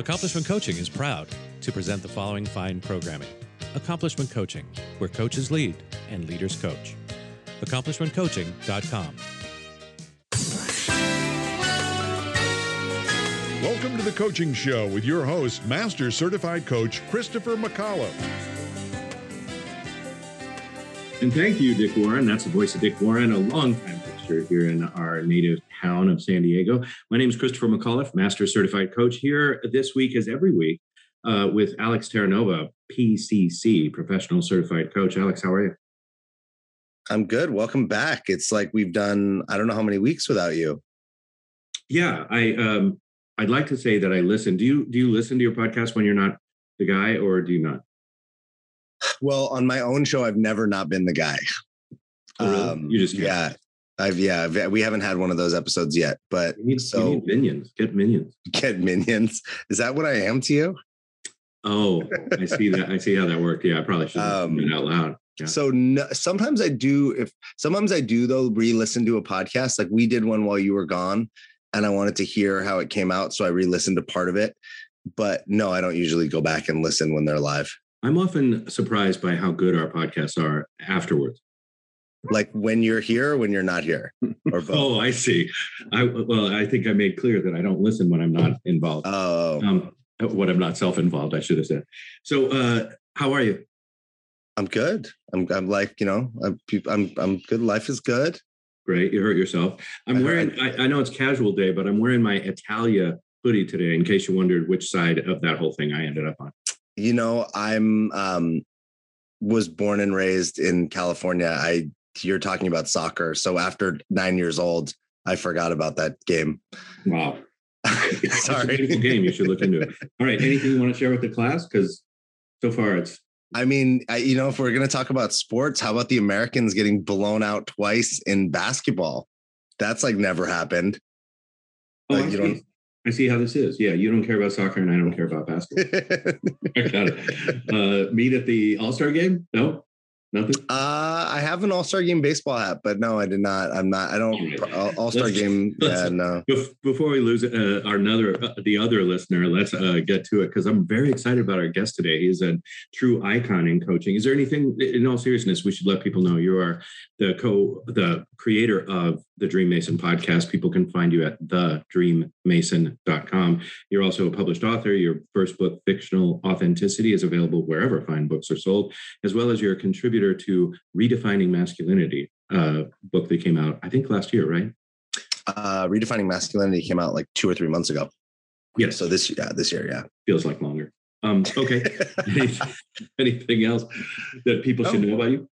Accomplishment Coaching is proud to present the following fine programming Accomplishment Coaching, where coaches lead and leaders coach. AccomplishmentCoaching.com. Welcome to the Coaching Show with your host, Master Certified Coach Christopher McAuliffe. And thank you, Dick Warren. That's the voice of Dick Warren, a longtime fixture here in our native town of San Diego. My name is Christopher McAuliffe, Master Certified Coach, here this week as every week uh, with Alex Terranova, PCC, Professional Certified Coach. Alex, how are you? I'm good. Welcome back. It's like we've done I don't know how many weeks without you. Yeah, I um I'd like to say that I listen. Do you do you listen to your podcast when you're not the guy or do you not? Well, on my own show, I've never not been the guy. Oh, really? Um, you just can't. yeah. I've yeah, we haven't had one of those episodes yet, but you need, so you need minions. Get minions. Get minions. Is that what I am to you? Oh, I see that. I see how that worked. Yeah, I probably should have um, it out loud. Yeah. So no, sometimes I do. If sometimes I do though, re-listen to a podcast. Like we did one while you were gone, and I wanted to hear how it came out, so I re-listened to part of it. But no, I don't usually go back and listen when they're live. I'm often surprised by how good our podcasts are afterwards. Like when you're here, when you're not here, or both. oh, I see. I well, I think I made clear that I don't listen when I'm not involved. Oh, um, what I'm not self-involved, I should have said. So, uh, how are you? I'm good. I'm, I'm like, you know, I'm, I'm, I'm good. Life is good. Great. You hurt yourself. I'm I wearing, I, I, know it's casual day, but I'm wearing my Italia hoodie today in case you wondered which side of that whole thing I ended up on. You know, I'm, um, was born and raised in California. I, you're talking about soccer. So after nine years old, I forgot about that game. Wow. Sorry. it's a game. You should look into it. All right. Anything you want to share with the class? Because so far it's. I mean, I, you know, if we're going to talk about sports, how about the Americans getting blown out twice in basketball? That's like never happened. Oh, like, I, you see. don't. I see how this is. Yeah, you don't care about soccer, and I don't care about basketball. I got it. Uh, meet at the All Star game? No. Nothing. Uh, I have an All Star Game baseball hat, but no, I did not. I'm not. I don't All Star Game. Yeah, no. Before we lose uh, our another uh, the other listener, let's uh, get to it because I'm very excited about our guest today. He's a true icon in coaching. Is there anything, in all seriousness, we should let people know you are the co the creator of the Dream Mason podcast. People can find you at thedreammason.com. You're also a published author. Your first book, Fictional Authenticity, is available wherever fine books are sold, as well as your contributor contributor to Redefining Masculinity, uh, book that came out, I think last year, right? Uh, Redefining Masculinity came out like two or three months ago. Yeah. So this, yeah, this year, yeah. Feels like longer. Um, okay. anything, else that people should know about you?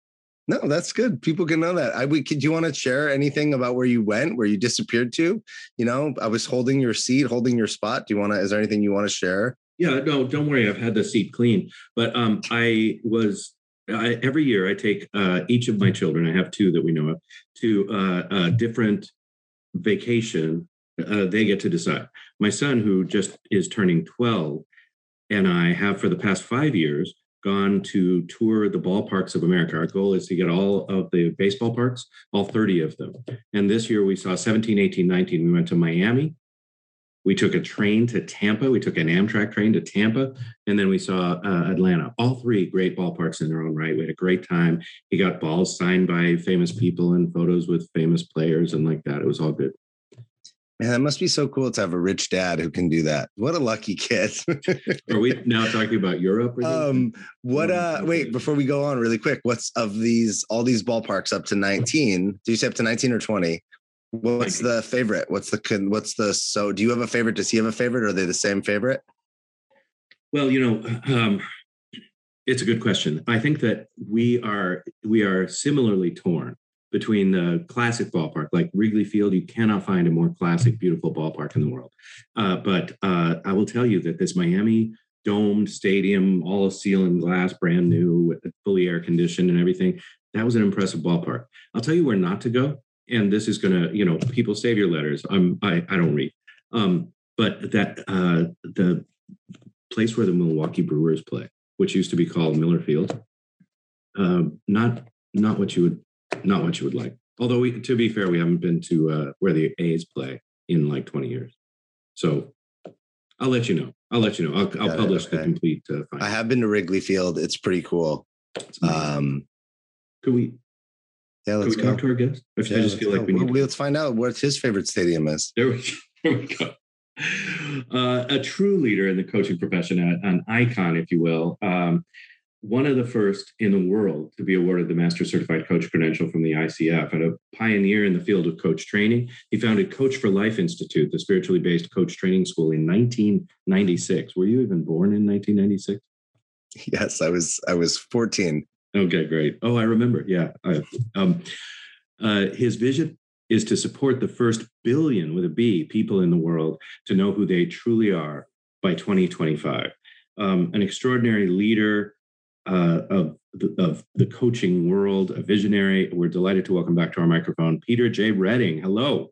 No, that's good. People can know that. I would. Could you want to share anything about where you went, where you disappeared to? You know, I was holding your seat, holding your spot. Do you want to? Is there anything you want to share? Yeah, no, don't worry. I've had the seat clean, but um, I was I, every year I take uh, each of my children, I have two that we know of, to uh, a different vacation. Uh, they get to decide. My son, who just is turning 12, and I have for the past five years gone to tour the ballparks of America. Our goal is to get all of the baseball parks, all 30 of them. And this year we saw 17, 18, 19. We went to Miami, we took a train to Tampa. We took an Amtrak train to Tampa, and then we saw uh, Atlanta. All three great ballparks in their own right. We had a great time. He got balls signed by famous people and photos with famous players and like that. It was all good. Man, that must be so cool to have a rich dad who can do that. What a lucky kid. Are we now talking about Europe? um, what uh wait, before we go on really quick, what's of these all these ballparks up to 19? Do you say up to 19 or 20? What's the favorite? What's the what's the so? Do you have a favorite? Does he have a favorite? Or are they the same favorite? Well, you know, um, it's a good question. I think that we are we are similarly torn between the classic ballpark, like Wrigley Field. You cannot find a more classic, beautiful ballpark in the world. Uh, but uh, I will tell you that this Miami domed stadium, all of steel and glass, brand new, fully air conditioned, and everything. That was an impressive ballpark. I'll tell you where not to go and this is going to, you know, people save your letters. I'm, I, I don't read. Um, but that uh, the place where the Milwaukee Brewers play, which used to be called Miller Field, uh, not not what you would not what you would like. Although we, to be fair, we haven't been to uh, where the A's play in like 20 years. So I'll let you know. I'll let you know. I'll, I'll publish okay. the complete. Uh, I have been to Wrigley Field. It's pretty cool. Um, could we? Yeah, let's we go. talk to our guest. I, yeah, just feel go. like we need. Well, let's find out what his favorite stadium is. There we, there we go. Uh, a true leader in the coaching profession, an icon, if you will. Um, one of the first in the world to be awarded the Master Certified Coach credential from the ICF and a pioneer in the field of coach training. He founded Coach for Life Institute, the spiritually based coach training school in 1996. Were you even born in 1996? Yes, I was. I was 14. Okay, great. Oh, I remember. Yeah. Um, uh, his vision is to support the first billion with a B people in the world to know who they truly are by 2025. Um, an extraordinary leader, uh, of, the, of the coaching world, a visionary. We're delighted to welcome back to our microphone Peter J. Reding. Hello.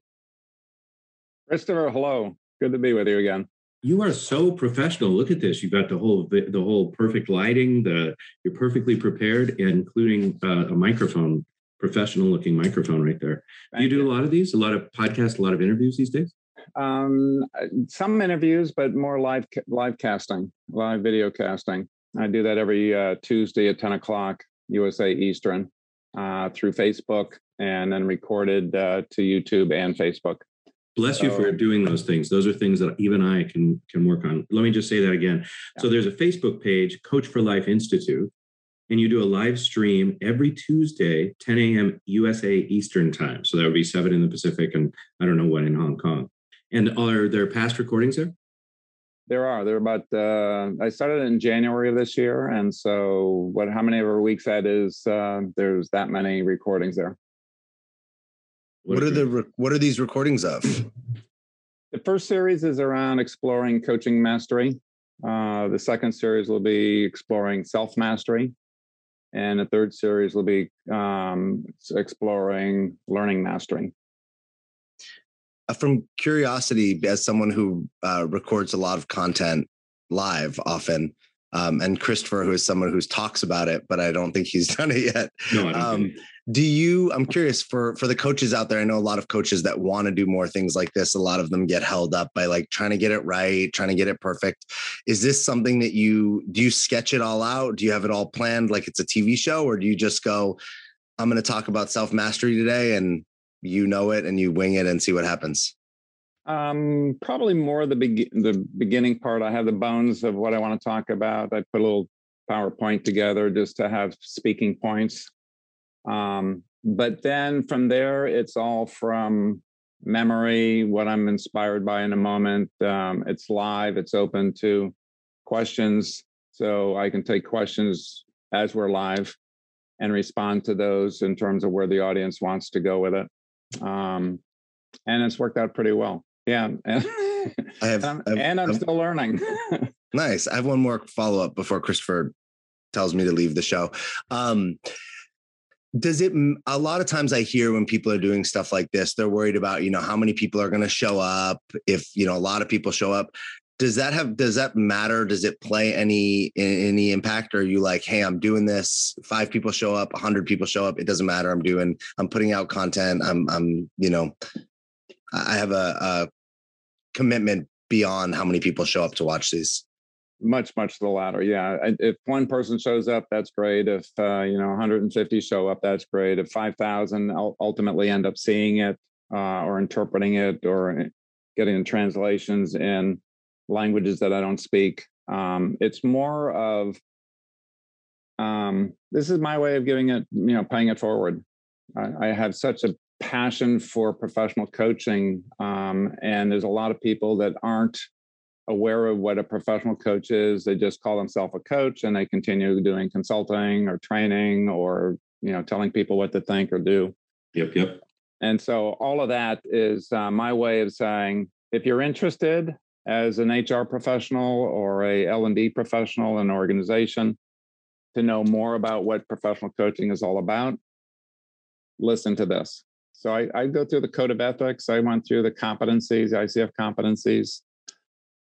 Christopher, hello. Good to be with you again. You are so professional. Look at this. You've got the whole the whole perfect lighting. The you're perfectly prepared, including uh, a microphone, professional looking microphone right there. Thank do you do you. a lot of these? A lot of podcasts, a lot of interviews these days? Um, some interviews, but more live live casting, live video casting. I do that every uh, Tuesday at 10 o'clock USA Eastern uh, through Facebook and then recorded uh, to YouTube and Facebook. Bless you for doing those things. Those are things that even I can can work on. Let me just say that again. Yeah. So there's a Facebook page, Coach for Life Institute, and you do a live stream every Tuesday, 10 a.m. USA Eastern time. So that would be seven in the Pacific, and I don't know what in Hong Kong. And are there past recordings there? There are. There are about. Uh, I started in January of this year, and so what? How many of our weeks that is? Uh, there's that many recordings there. What, what are the What are these recordings of? The first series is around exploring coaching mastery. Uh, the second series will be exploring self mastery, and the third series will be um, exploring learning mastery. Uh, from curiosity, as someone who uh, records a lot of content live often, um, and Christopher, who is someone who talks about it, but I don't think he's done it yet. No, um, do you? I'm curious for for the coaches out there. I know a lot of coaches that want to do more things like this. A lot of them get held up by like trying to get it right, trying to get it perfect. Is this something that you do? You sketch it all out? Do you have it all planned like it's a TV show, or do you just go? I'm going to talk about self mastery today, and you know it and you wing it and see what happens? Um, probably more the be- the beginning part. I have the bones of what I want to talk about. I put a little PowerPoint together just to have speaking points. Um, but then from there, it's all from memory, what I'm inspired by in a moment. Um, it's live. It's open to questions, so I can take questions as we're live and respond to those in terms of where the audience wants to go with it um, and it's worked out pretty well. Yeah, and, I have, and I'm, and I'm still learning. nice. I have one more follow up before Christopher tells me to leave the show. Um, does it a lot of times i hear when people are doing stuff like this they're worried about you know how many people are going to show up if you know a lot of people show up does that have does that matter does it play any any impact or are you like hey i'm doing this five people show up 100 people show up it doesn't matter i'm doing i'm putting out content i'm i'm you know i have a, a commitment beyond how many people show up to watch these much much the latter yeah if one person shows up that's great if uh, you know 150 show up that's great if 5000 ultimately end up seeing it uh, or interpreting it or getting translations in languages that I don't speak. Um, it's more of um, this is my way of giving it, you know, paying it forward. I, I have such a passion for professional coaching, um, and there's a lot of people that aren't aware of what a professional coach is. They just call themselves a coach, and they continue doing consulting or training or you know telling people what to think or do. Yep, yep. And so all of that is uh, my way of saying, if you're interested, as an HR professional or a L&D professional in an organization to know more about what professional coaching is all about, listen to this. So I, I go through the code of ethics. I went through the competencies, ICF competencies.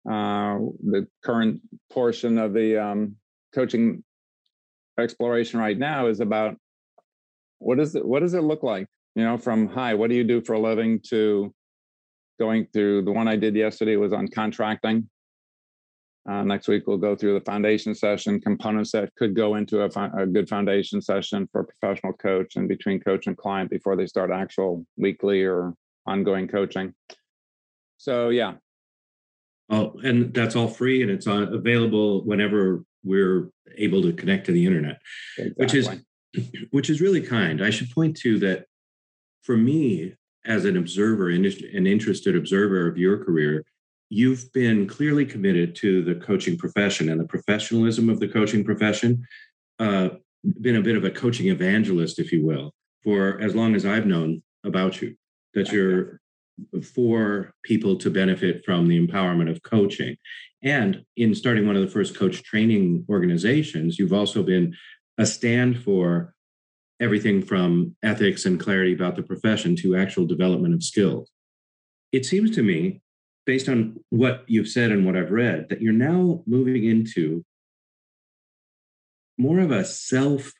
Uh, the current portion of the um, coaching exploration right now is about what is it? What does it look like? You know, from hi, what do you do for a living to going through the one I did yesterday was on contracting. Uh, next week, we'll go through the foundation session components that could go into a, a, good foundation session for a professional coach and between coach and client before they start actual weekly or ongoing coaching. So, yeah. Oh, and that's all free and it's on, available whenever we're able to connect to the internet, exactly. which is which is really kind. I should point to that for me as an observer, and an interested observer of your career, you've been clearly committed to the coaching profession and the professionalism of the coaching profession. Uh, been a bit of a coaching evangelist, if you will, for as long as I've known about you. That you're for people to benefit from the empowerment of coaching. And in starting one of the first coach training organizations, you've also been a stand for everything from ethics and clarity about the profession to actual development of skills. It seems to me, based on what you've said and what I've read, that you're now moving into more of a self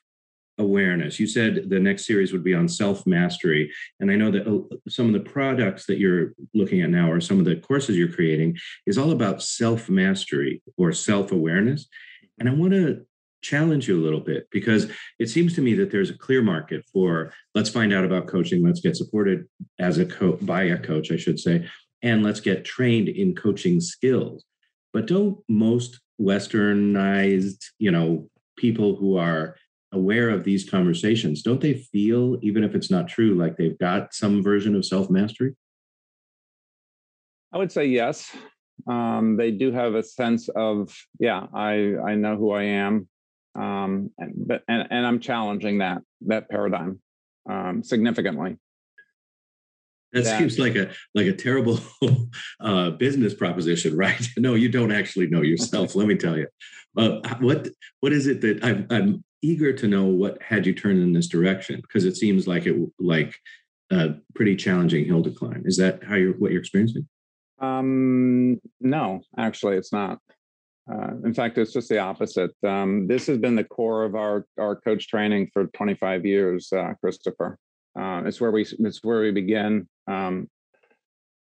awareness. You said the next series would be on self mastery. And I know that uh, some of the products that you're looking at now, or some of the courses you're creating, is all about self mastery or self awareness. And I want to challenge you a little bit because it seems to me that there's a clear market for let's find out about coaching let's get supported as a coach by a coach i should say and let's get trained in coaching skills. But don't most westernized you know people who are aware of these conversations don't they feel even if it's not true like they've got some version of self mastery i would say yes. Um, they do have a sense of yeah i i know who i am. Um, and, but and, and I'm challenging that that paradigm um, significantly. That, that, seems like a like a terrible uh, business proposition, right? no, you don't actually know yourself. let me tell you. Uh, what what is it that I'm, I'm eager to know? What had you turned in this direction? Because it seems like it like a pretty challenging hill to climb. Is that how you're what you're experiencing? Um, no, actually, it's not. Uh, in fact, it's just the opposite. Um, this has been the core of our our coach training for 25 years, uh, Christopher. Uh, it's where we it's where we begin. Um,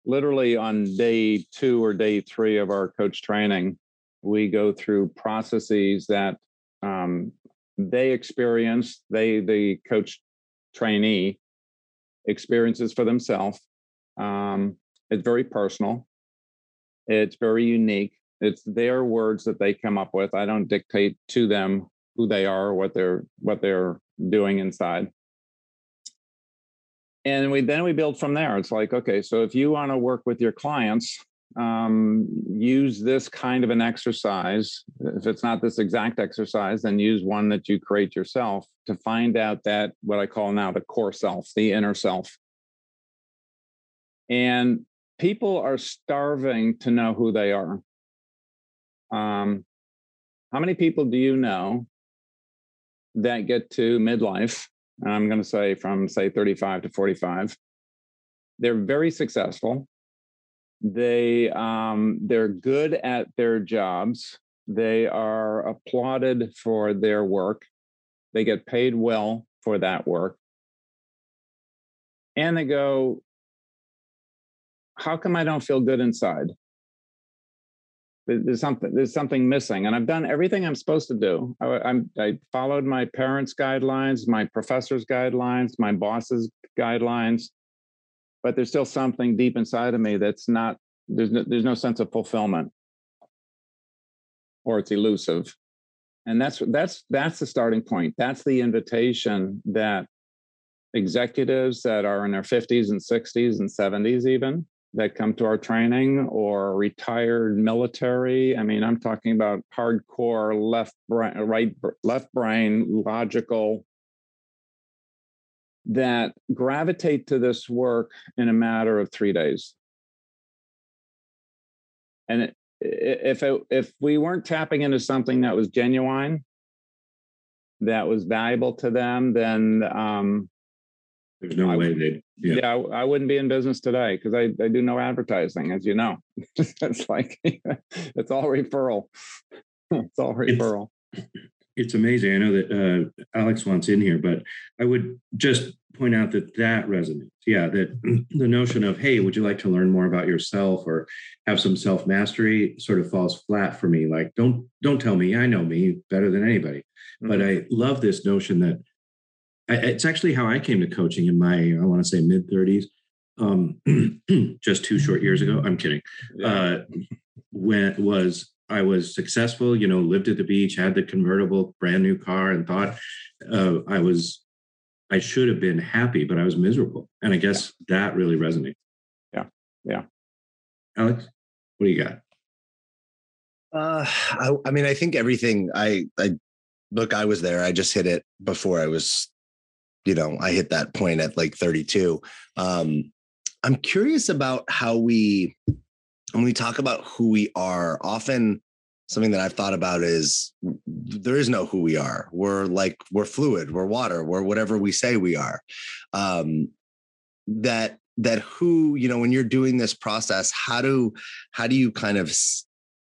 literally on day two or day three of our coach training, we go through processes that um, they experience. They the coach trainee experiences for themselves. Um, it's very personal. It's very unique it's their words that they come up with. I don't dictate to them who they are, what they're what they're doing inside. And we then we build from there. It's like, okay, so if you want to work with your clients, um, use this kind of an exercise. If it's not this exact exercise, then use one that you create yourself to find out that what I call now the core self, the inner self. And people are starving to know who they are. Um, how many people do you know that get to midlife? I'm going to say from say 35 to 45. They're very successful. They um, they're good at their jobs. They are applauded for their work. They get paid well for that work. And they go, how come I don't feel good inside? There's something there's something missing and i've done everything i'm supposed to do. I, I'm, I followed my parents guidelines my professors guidelines my boss's guidelines but there's still something deep inside of me that's not there's no, there's no sense of fulfillment. Or it's elusive. And that's that's that's the starting point. That's the invitation that executives that are in their 50s and 60s and 70s even that come to our training or retired military. I mean, I'm talking about hardcore left brain, right, left brain, logical that gravitate to this work in a matter of three days. And if it, if we weren't tapping into something that was genuine, that was valuable to them, then um, there's no I way they. Yeah, yeah I, I, wouldn't be in business today because I, I do no advertising, as you know. it's like it's all referral. It's all referral. It's, it's amazing. I know that uh, Alex wants in here, but I would just point out that that resonates. Yeah, that the notion of hey, would you like to learn more about yourself or have some self mastery sort of falls flat for me. Like, don't don't tell me I know me better than anybody. Mm-hmm. But I love this notion that I, it's actually how I came to coaching in my I want to say mid thirties, um, just two short years ago. I'm kidding. Uh, when was I was successful, you know, lived at the beach, had the convertible, brand new car, and thought uh, I was, I should have been happy, but I was miserable. And I guess yeah. that really resonates. Yeah. Yeah. Alex, what do you got? Uh, I, I mean, I think everything I, I look, I was there. I just hit it before I was, you know, I hit that point at like 32. Um, I'm curious about how we when we talk about who we are, often something that I've thought about is there is no who we are. We're like we're fluid, we're water, we're whatever we say we are. Um, that that who you know when you're doing this process, how do how do you kind of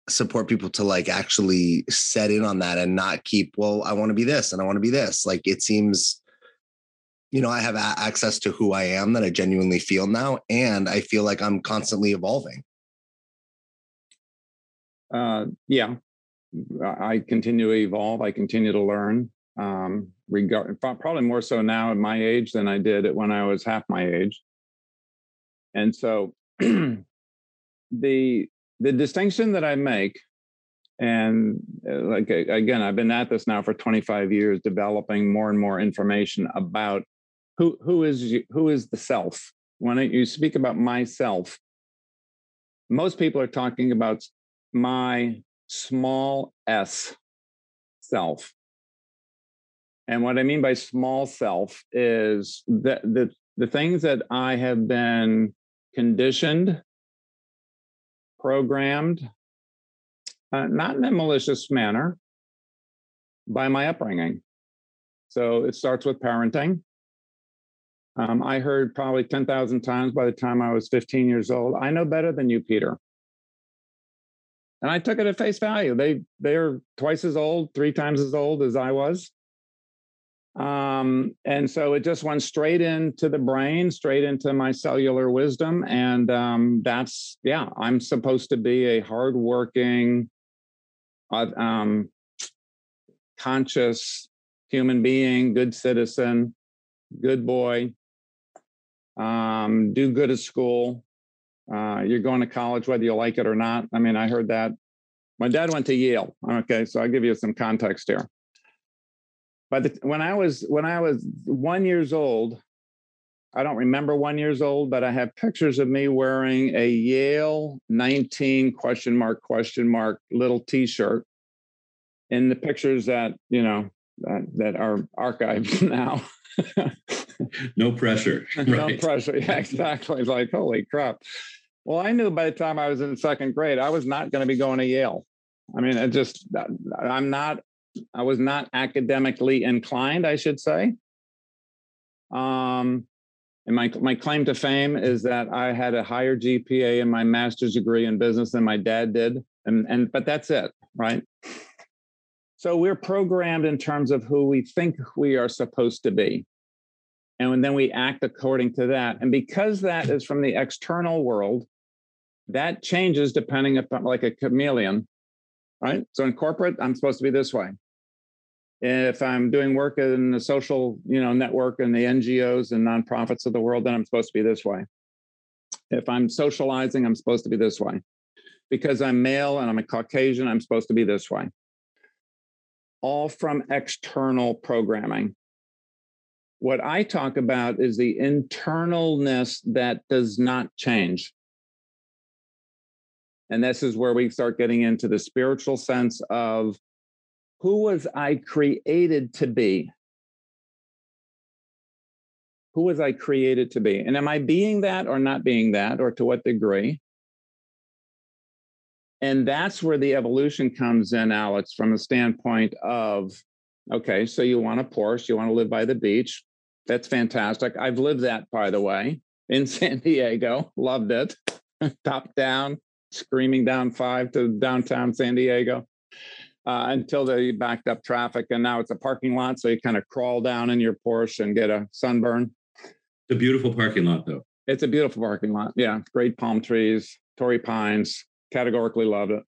support people to like actually set in on that and not keep well I want to be this and I want to be this. Like it seems you know, I have access to who I am that I genuinely feel now. And I feel like I'm constantly evolving uh, yeah, I continue to evolve. I continue to learn. Um, regard probably more so now at my age than I did when I was half my age. And so, the the distinction that I make, and uh, like again, I've been at this now for 25 years, developing more and more information about who who is who is the self. When you speak about myself, most people are talking about my small s self. And what I mean by small self is that the, the things that I have been conditioned, programmed, uh, not in a malicious manner, by my upbringing. So it starts with parenting. Um, I heard probably 10,000 times by the time I was 15 years old I know better than you, Peter and I took it at face value. They they're twice as old, three times as old as I was. Um, and so it just went straight into the brain, straight into my cellular wisdom. And um, that's yeah, I'm supposed to be a hardworking, uh, um, conscious human being, good citizen, good boy, um, do good at school, uh, you're going to college whether you like it or not. I mean, I heard that. My dad went to Yale. Okay, so I'll give you some context here. But when I was when I was one years old, I don't remember one years old, but I have pictures of me wearing a Yale 19 question mark question mark little T-shirt. In the pictures that you know that, that are archived now. no pressure. no pressure. Yeah, exactly. It's like, holy crap. Well, I knew by the time I was in second grade, I was not going to be going to Yale. I mean, it just, I'm not, I was not academically inclined, I should say. Um, and my, my claim to fame is that I had a higher GPA in my master's degree in business than my dad did. And, and, but that's it, right? So we're programmed in terms of who we think we are supposed to be and then we act according to that. And because that is from the external world, that changes depending upon like a chameleon, right? So in corporate, I'm supposed to be this way. If I'm doing work in the social, you know, network and the NGOs and nonprofits of the world, then I'm supposed to be this way. If I'm socializing, I'm supposed to be this way. Because I'm male and I'm a Caucasian, I'm supposed to be this way. All from external programming. What I talk about is the internalness that does not change. And this is where we start getting into the spiritual sense of who was I created to be? Who was I created to be? And am I being that or not being that, or to what degree? And that's where the evolution comes in, Alex, from the standpoint of okay, so you want a Porsche, you want to live by the beach. That's fantastic. I've lived that, by the way, in San Diego. Loved it. Top down, screaming down five to downtown San Diego. uh, until they backed up traffic. And now it's a parking lot. So you kind of crawl down in your Porsche and get a sunburn. It's a beautiful parking lot, though. It's a beautiful parking lot. Yeah. Great palm trees, Torrey pines, categorically loved it.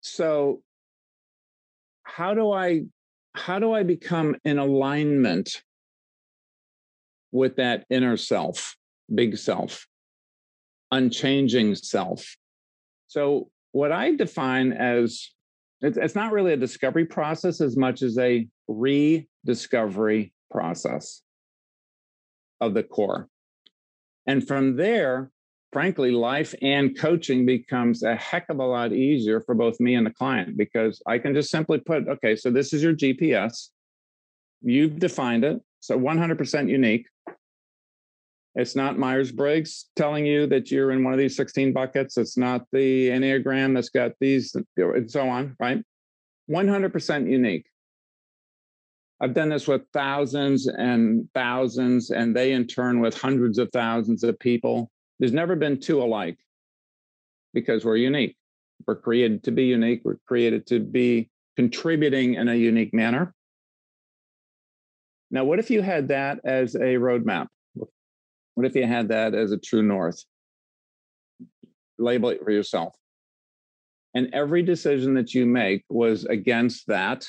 So how do I how do I become in alignment with that inner self, big self, unchanging self? So what I define as it's, it's not really a discovery process as much as a rediscovery process of the core. And from there, frankly, life and coaching becomes a heck of a lot easier for both me and the client because I can just simply put, okay, so this is your GPS. You've defined it. So 100% unique. It's not Myers Briggs telling you that you're in one of these 16 buckets. It's not the Enneagram that's got these and so on, right? 100% unique. I've done this with thousands and thousands, and they in turn with hundreds of thousands of people. There's never been two alike because we're unique. We're created to be unique. We're created to be contributing in a unique manner. Now, what if you had that as a roadmap? What if you had that as a true north? Label it for yourself. And every decision that you make was against that,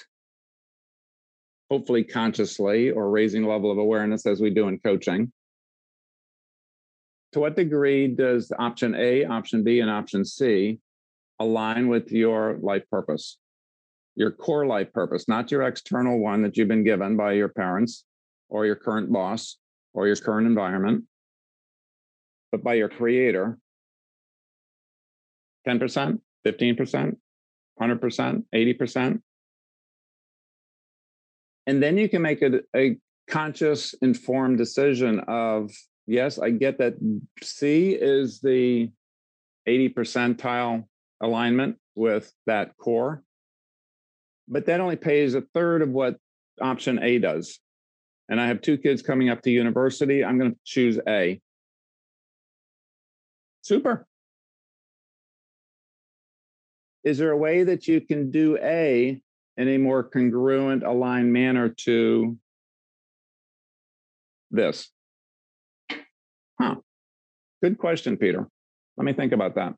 hopefully consciously or raising level of awareness as we do in coaching. To what degree does option A, option B, and option C align with your life purpose? Your core life purpose, not your external one that you've been given by your parents or your current boss or your current environment but by your creator 10%, 15%, 100%, 80%. And then you can make a, a conscious, informed decision of yes, I get that C is the 80 percentile alignment with that core, but that only pays a third of what option A does. And I have two kids coming up to university. I'm going to choose A. Super. Is there a way that you can do A in a more congruent, aligned manner to this? Huh. Good question, Peter. Let me think about that.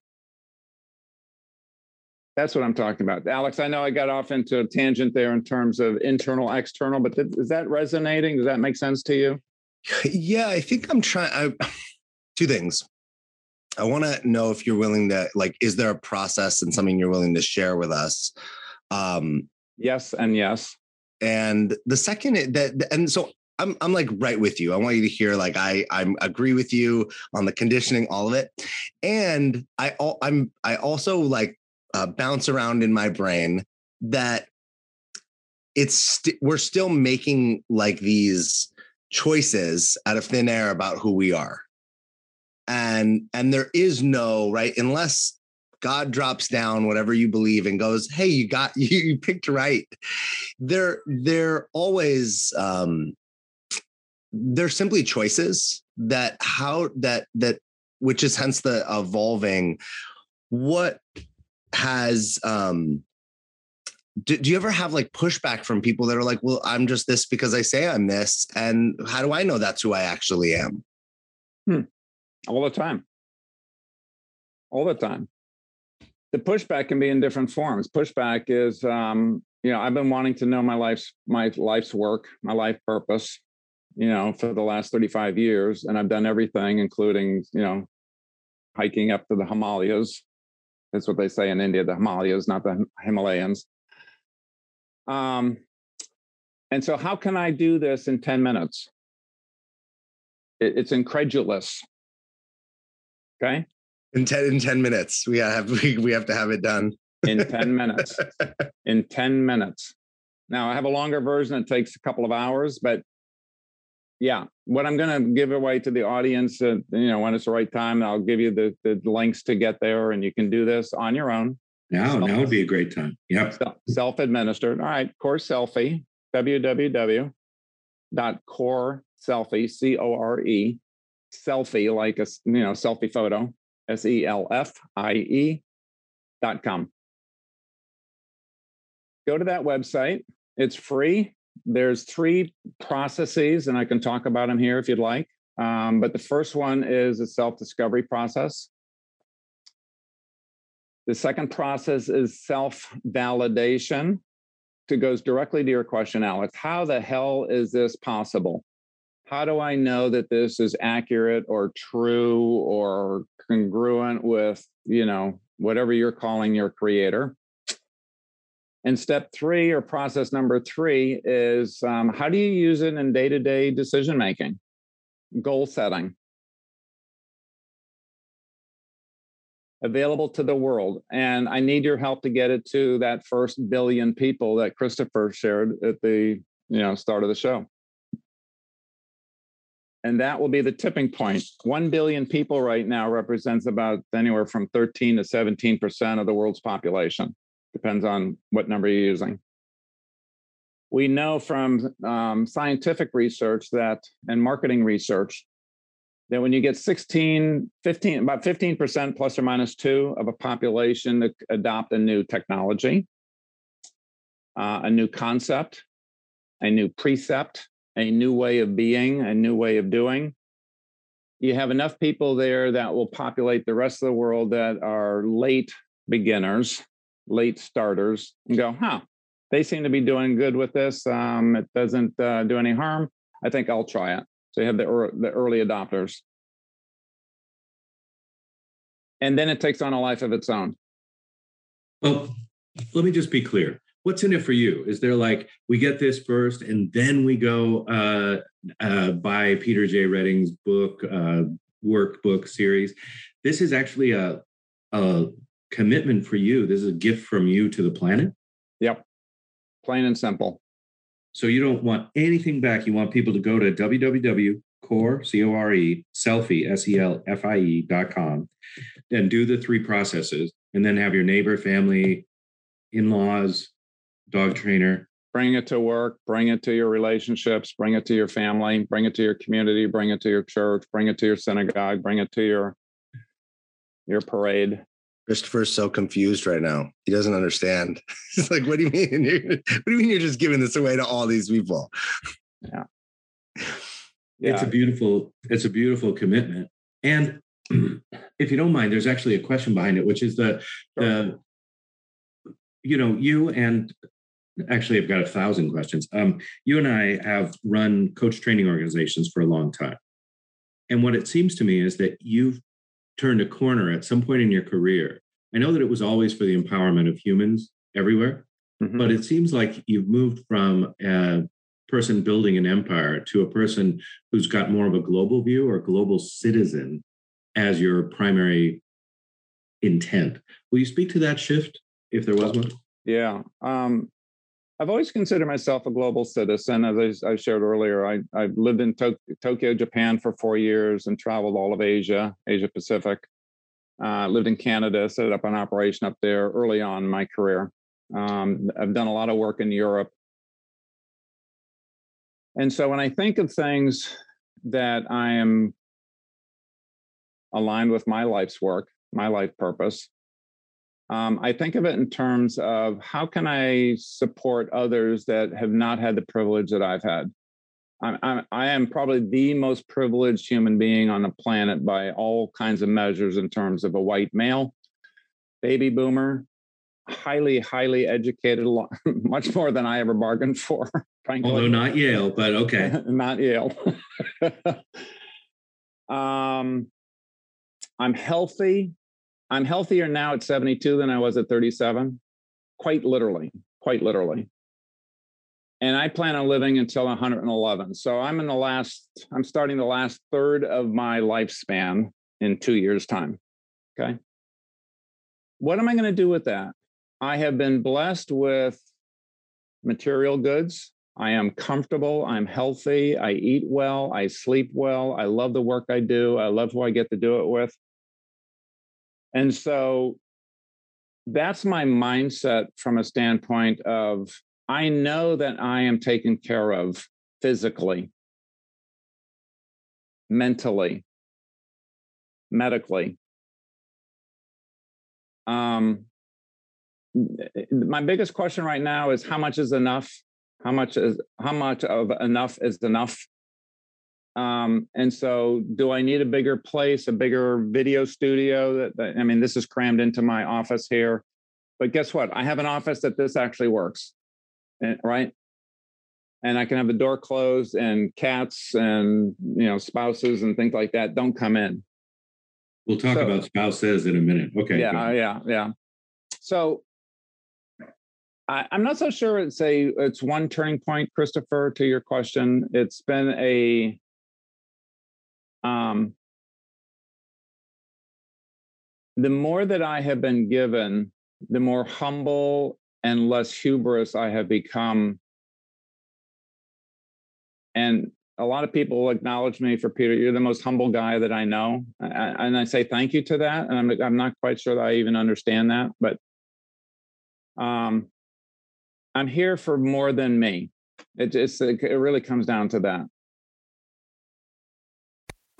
That's what I'm talking about. Alex, I know I got off into a tangent there in terms of internal, external, but th- is that resonating? Does that make sense to you? Yeah, I think I'm trying. Two things. I want to know if you're willing to like, is there a process and something you're willing to share with us? Um, yes, and yes. And the second that, and so I'm, I'm like right with you. I want you to hear like I I agree with you on the conditioning, all of it, and I I'm I also like uh, bounce around in my brain that it's st- we're still making like these choices out of thin air about who we are. And and there is no right unless god drops down whatever you believe and goes hey you got you, you picked right. They're they're always um they're simply choices that how that that which is hence the evolving what has um do, do, you ever have like pushback from people that are like well i'm just this because i say i'm this and how do i know that's who i actually am? Hmm. All the time. All the time. The pushback can be in different forms. Pushback is um, you know i've been wanting to know my life's my life's work my life purpose you know for the last 35 years and i've done everything including you know hiking up to the himalayas that's what they say in india the himalayas not the himalayans um, and so how can i do this in 10 minutes it, it's incredulous Okay. In 10 in 10 minutes. We have we, we have to have it done. in 10 minutes. In 10 minutes. Now I have a longer version that takes a couple of hours, but yeah, what I'm going to give away to the audience, uh, you know, when it's the right time, I'll give you the, the links to get there and you can do this on your own. Now, Self- now would be a great time. Yep. Self administered. All right. Core selfie, www.core selfie, C O R E, selfie, like a you know selfie photo, S E L F I E dot com. go to that website. It's free. There's three processes, and I can talk about them here if you'd like. Um, but the first one is a self discovery process. The second process is self validation. It goes directly to your question, Alex. How the hell is this possible? How do I know that this is accurate or true or congruent with, you know, whatever you're calling your creator? And step three, or process number three, is um, how do you use it in day to day decision making, goal setting? Available to the world. And I need your help to get it to that first billion people that Christopher shared at the you know start of the show. And that will be the tipping point. 1 billion people right now represents about anywhere from 13 to 17% of the world's population depends on what number you're using. We know from um, scientific research that and marketing research that when you get 16, 15, about 15% plus or minus two of a population to adopt a new technology, uh, a new concept, a new precept, a new way of being, a new way of doing, you have enough people there that will populate the rest of the world that are late beginners late starters and go, huh, they seem to be doing good with this. Um, it doesn't uh, do any harm. I think I'll try it. So you have the, er- the early adopters. And then it takes on a life of its own. Well, let me just be clear. What's in it for you? Is there like we get this first and then we go uh, uh, buy Peter J. Reding's book, uh, workbook series? This is actually a, a commitment for you. This is a gift from you to the planet. Yep. Plain and simple. So you don't want anything back. You want people to go to www.core, C-O-R-E, selfie, S-E-L-F-I-E dot com and do the three processes and then have your neighbor, family, in-laws, dog trainer. Bring it to work, bring it to your relationships, bring it to your family, bring it to your community, bring it to your church, bring it to your synagogue, bring it to your your parade. Christopher's so confused right now. He doesn't understand. He's like, "What do you mean? You're, what do you mean you're just giving this away to all these people?" Yeah. yeah. It's a beautiful, it's a beautiful commitment. And if you don't mind, there's actually a question behind it, which is the sure. the you know, you and actually I've got a thousand questions. Um, you and I have run coach training organizations for a long time. And what it seems to me is that you've turned a corner at some point in your career. I know that it was always for the empowerment of humans everywhere, mm-hmm. but it seems like you've moved from a person building an empire to a person who's got more of a global view or global citizen as your primary intent. Will you speak to that shift if there was one? Yeah. Um, I've always considered myself a global citizen. As I, I shared earlier, I, I've lived in to- Tokyo, Japan for four years and traveled all of Asia, Asia Pacific. Uh, lived in Canada, set up an operation up there early on in my career. Um, I've done a lot of work in Europe. And so when I think of things that I am aligned with my life's work, my life purpose, um, I think of it in terms of how can I support others that have not had the privilege that I've had. I'm, I'm, I am probably the most privileged human being on the planet by all kinds of measures in terms of a white male, baby boomer, highly, highly educated, much more than I ever bargained for. Frankly. Although not Yale, but okay. not Yale. um, I'm healthy. I'm healthier now at 72 than I was at 37, quite literally, quite literally. And I plan on living until 111. So I'm in the last, I'm starting the last third of my lifespan in two years' time. Okay. What am I going to do with that? I have been blessed with material goods. I am comfortable. I'm healthy. I eat well. I sleep well. I love the work I do. I love who I get to do it with. And so that's my mindset from a standpoint of I know that I am taken care of physically, mentally, medically. Um, my biggest question right now is how much is enough? How much is how much of enough is enough? Um, and so, do I need a bigger place, a bigger video studio? That, that I mean, this is crammed into my office here. But guess what? I have an office that this actually works, and, right? And I can have the door closed, and cats and you know spouses and things like that don't come in. We'll talk so, about spouses in a minute. Okay. Yeah, yeah, yeah. So I, am not so sure it's a it's one turning point, Christopher. To your question, it's been a um, the more that I have been given, the more humble and less hubris I have become. And a lot of people acknowledge me for Peter. You're the most humble guy that I know, and I say thank you to that. And I'm I'm not quite sure that I even understand that, but um, I'm here for more than me. It just it really comes down to that.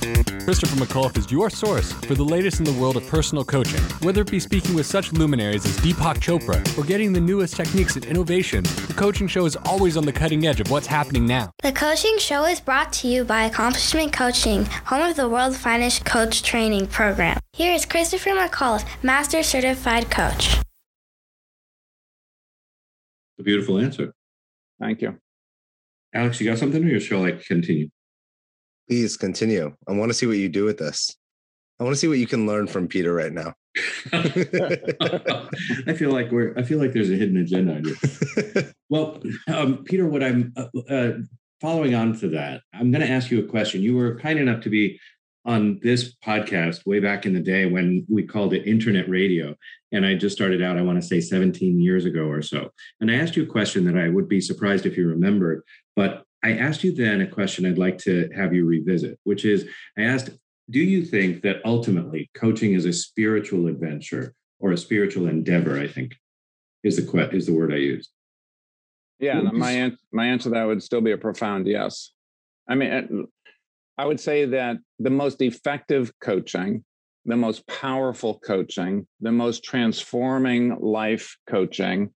Christopher McAuliffe is your source for the latest in the world of personal coaching. Whether it be speaking with such luminaries as Deepak Chopra or getting the newest techniques and innovation, the coaching show is always on the cutting edge of what's happening now. The coaching show is brought to you by Accomplishment Coaching, home of the world's finest coach training program. Here is Christopher McAuliffe, Master Certified Coach. A beautiful answer. Thank you. Alex, you got something or shall I continue? Please continue. I want to see what you do with this. I want to see what you can learn from Peter right now. I feel like we're. I feel like there's a hidden agenda. Here. well, um, Peter, what I'm uh, uh, following on to that, I'm going to ask you a question. You were kind enough to be on this podcast way back in the day when we called it internet radio. And I just started out, I want to say 17 years ago or so. And I asked you a question that I would be surprised if you remembered, but I asked you then a question I'd like to have you revisit, which is I asked, do you think that ultimately coaching is a spiritual adventure or a spiritual endeavor? I think is the que- is the word I used. Yeah, my an- my answer to that would still be a profound yes. I mean, I would say that the most effective coaching, the most powerful coaching, the most transforming life coaching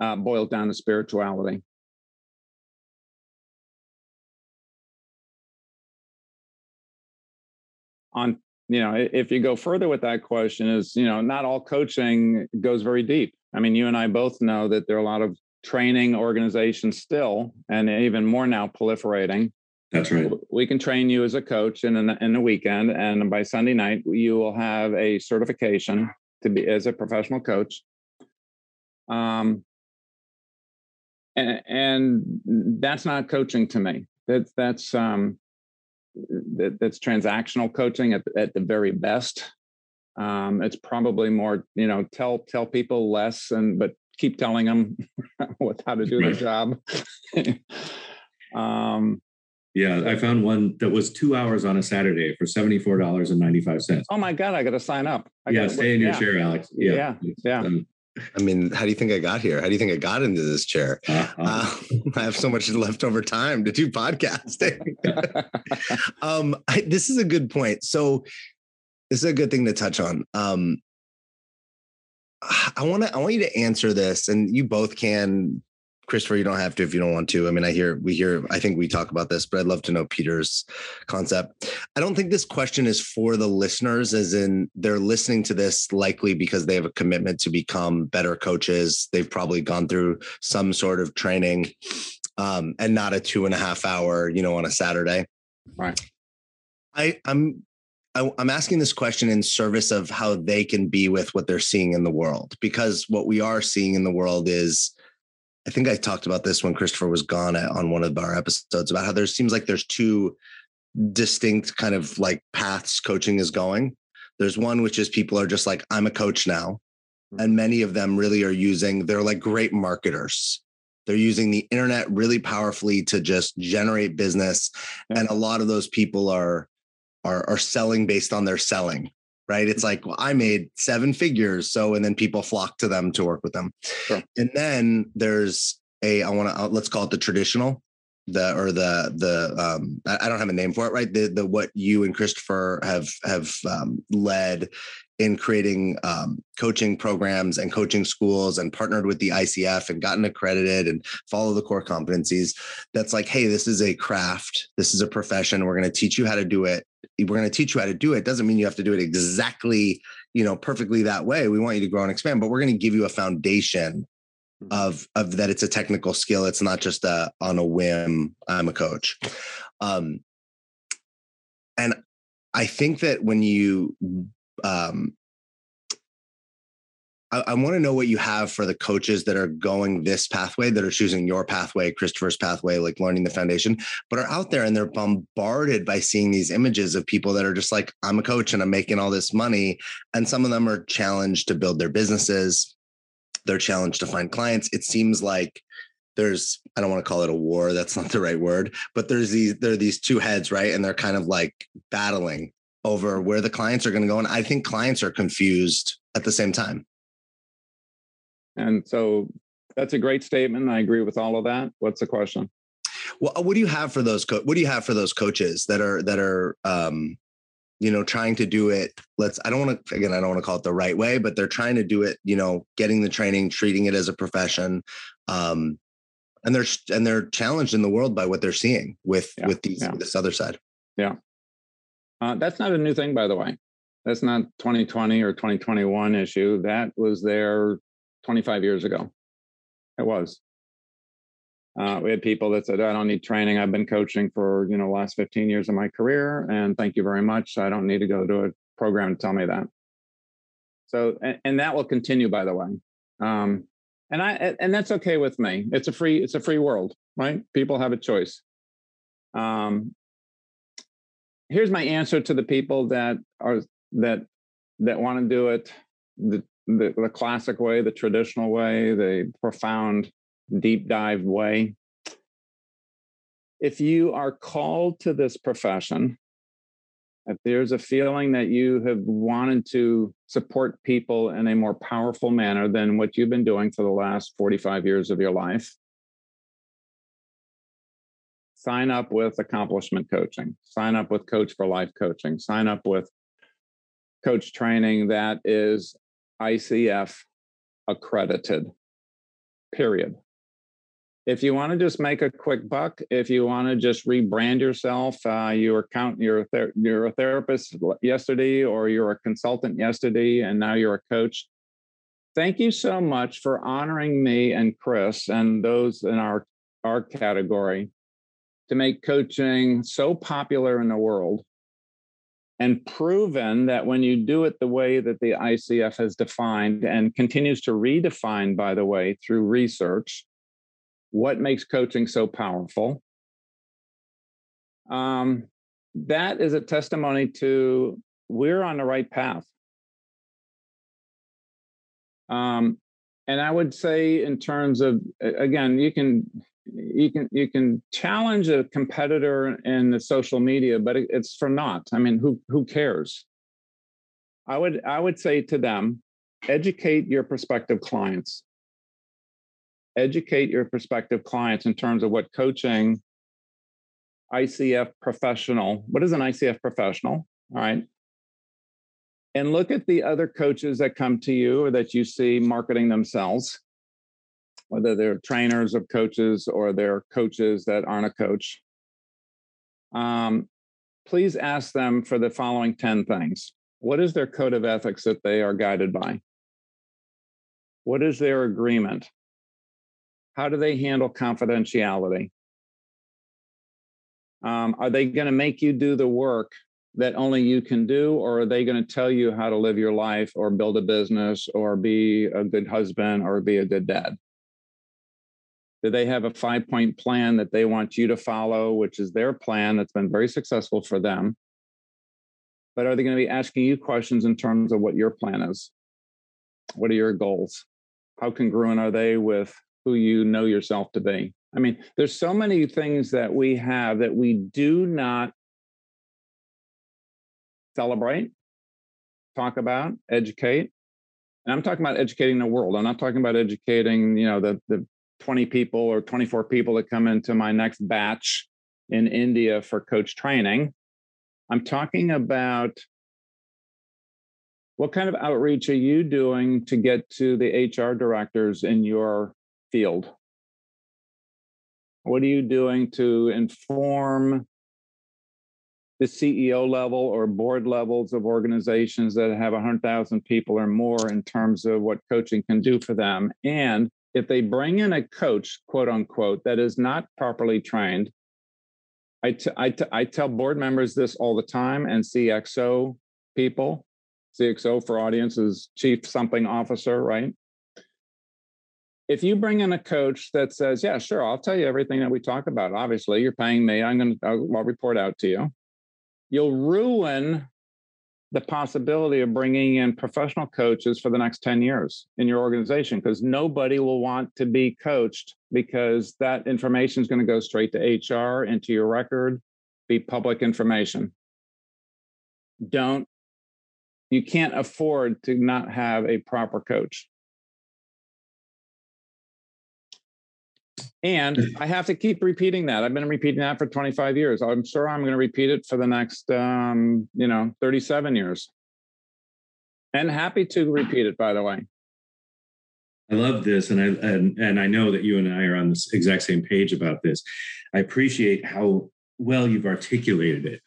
uh, boils down to spirituality. On you know if you go further with that question is you know not all coaching goes very deep. I mean you and i both know that there are a lot of training organizations still and even more now proliferating. That's right. We can train you as a coach in a, in a weekend and by sunday night you will have a certification to be as a professional coach. Um and, and that's not coaching to me. That's that's um that, that's transactional coaching at, at the very best. Um, it's probably more, you know, tell tell people less and but keep telling them what how to do their job. um, yeah, I found one that was two hours on a Saturday for seventy four dollars and ninety five cents. Oh my god, I got to sign up. I yeah, gotta, stay in your chair, Alex. Yeah, yeah, yeah. Um, I mean, how do you think I got here? How do you think I got into this chair? Uh-huh. Uh, I have so much leftover time to do podcasting. um, I, this is a good point. So, this is a good thing to touch on. Um, I want to I want you to answer this, and you both can. Christopher, you don't have to if you don't want to. I mean, I hear we hear. I think we talk about this, but I'd love to know Peter's concept. I don't think this question is for the listeners, as in they're listening to this likely because they have a commitment to become better coaches. They've probably gone through some sort of training, um, and not a two and a half hour, you know, on a Saturday. Right. I, I'm I, am asking this question in service of how they can be with what they're seeing in the world, because what we are seeing in the world is, I think I talked about this when Christopher was gone at, on one of our episodes about how there seems like there's two distinct kind of like paths coaching is going. There's one which is people are just like, I'm a coach now. Hmm. And many of them really are using, they're like great marketers. They're using the internet really powerfully to just generate business. And a lot of those people are are, are selling based on their selling right it's like well i made seven figures so and then people flock to them to work with them sure. and then there's a i want to uh, let's call it the traditional the or the the um I, don't have a name for it right the the what you and christopher have have um, led in creating um, coaching programs and coaching schools and partnered with the ICF and gotten accredited and follow the core competencies. That's like, hey, this is a craft. This is a profession. We're going to teach you how to do it. We're going to teach you how to do it. Doesn't mean you have to do it exactly, you know, perfectly that way. We want you to grow and expand, but we're going to give you a foundation mm-hmm. of of that. It's a technical skill. It's not just a on a whim. I'm a coach. Um, and I think that when you um, I, I want to know what you have for the coaches that are going this pathway, that are choosing your pathway, Christopher's pathway, like learning the foundation, but are out there and they're bombarded by seeing these images of people that are just like, I'm a coach and I'm making all this money. And some of them are challenged to build their businesses. They're challenged to find clients. It seems like there's I don't want to call it a war, that's not the right word, but there's these there are these two heads, right? And they're kind of like battling over where the clients are going to go. And I think clients are confused at the same time. And so that's a great statement. I agree with all of that. What's the question? Well, what do you have for those? Co- what do you have for those coaches that are that are um, you know trying to do it? Let's. I don't want to again. I don't want to call it the right way, but they're trying to do it. You know, getting the training, treating it as a profession, um, and they're and they're challenged in the world by what they're seeing with yeah, with these yeah. this other side. Yeah. Uh, that's not a new thing, by the way. That's not 2020 or 2021 issue. That was there 25 years ago. It was. Uh, we had people that said, "I don't need training. I've been coaching for you know last 15 years of my career, and thank you very much. I don't need to go to a program to tell me that." So, and, and that will continue, by the way. Um, and I and that's okay with me. It's a free it's a free world, right? People have a choice. Um, here's my answer to the people that are that that want to do it the, the, the classic way, the traditional way, the profound, deep dive way. If you are called to this profession, if there's a feeling that you have wanted to support people in a more powerful manner than what you've been doing for the last 45 years of your life, sign up with accomplishment coaching, sign up with Coach for Life coaching, sign up with coach training that is ICF accredited, period. If you want to just make a quick buck, if you want to just rebrand yourself, uh, you were count, you're, ther- you're a therapist yesterday, or you're a consultant yesterday, and now you're a coach. Thank you so much for honoring me and Chris and those in our our category to make coaching so popular in the world and proven that when you do it the way that the ICF has defined and continues to redefine, by the way, through research, what makes coaching so powerful. Um, that is a testimony to we're on the right path. Um, and I would say, in terms of, again, you can you can you can challenge a competitor in the social media, but it's for naught. I mean, who who cares? I would I would say to them, educate your prospective clients. Educate your prospective clients in terms of what coaching ICF professional. What is an ICF professional? All right. and look at the other coaches that come to you or that you see marketing themselves, whether they're trainers of coaches or they're coaches that aren't a coach. Um, please ask them for the following 10 things. What is their code of ethics that they are guided by? What is their agreement? How do they handle confidentiality? Um, are they going to make you do the work that only you can do, or are they going to tell you how to live your life or build a business or be a good husband or be a good dad? Do they have a five point plan that they want you to follow, which is their plan that's been very successful for them? But are they going to be asking you questions in terms of what your plan is? What are your goals? How congruent are they with who you know yourself to be? I mean, there's so many things that we have that we do not celebrate, talk about, educate. And I'm talking about educating the world. I'm not talking about educating, you know, the the 20 people or 24 people that come into my next batch in India for coach training. I'm talking about what kind of outreach are you doing to get to the HR directors in your field? What are you doing to inform the CEO level or board levels of organizations that have 100,000 people or more in terms of what coaching can do for them? And if they bring in a coach, quote unquote, that is not properly trained, I, t- I, t- I tell board members this all the time and CXO people. CXO for audiences, chief something officer, right? if you bring in a coach that says, "Yeah, sure, I'll tell you everything that we talk about. Obviously, you're paying me. I'm going to I'll, I'll report out to you." You'll ruin the possibility of bringing in professional coaches for the next 10 years in your organization because nobody will want to be coached because that information is going to go straight to HR into your record, be public information. Don't you can't afford to not have a proper coach. And I have to keep repeating that. I've been repeating that for 25 years. I'm sure I'm going to repeat it for the next, um, you know, 37 years. And happy to repeat it, by the way. I love this, and I and, and I know that you and I are on this exact same page about this. I appreciate how well you've articulated it.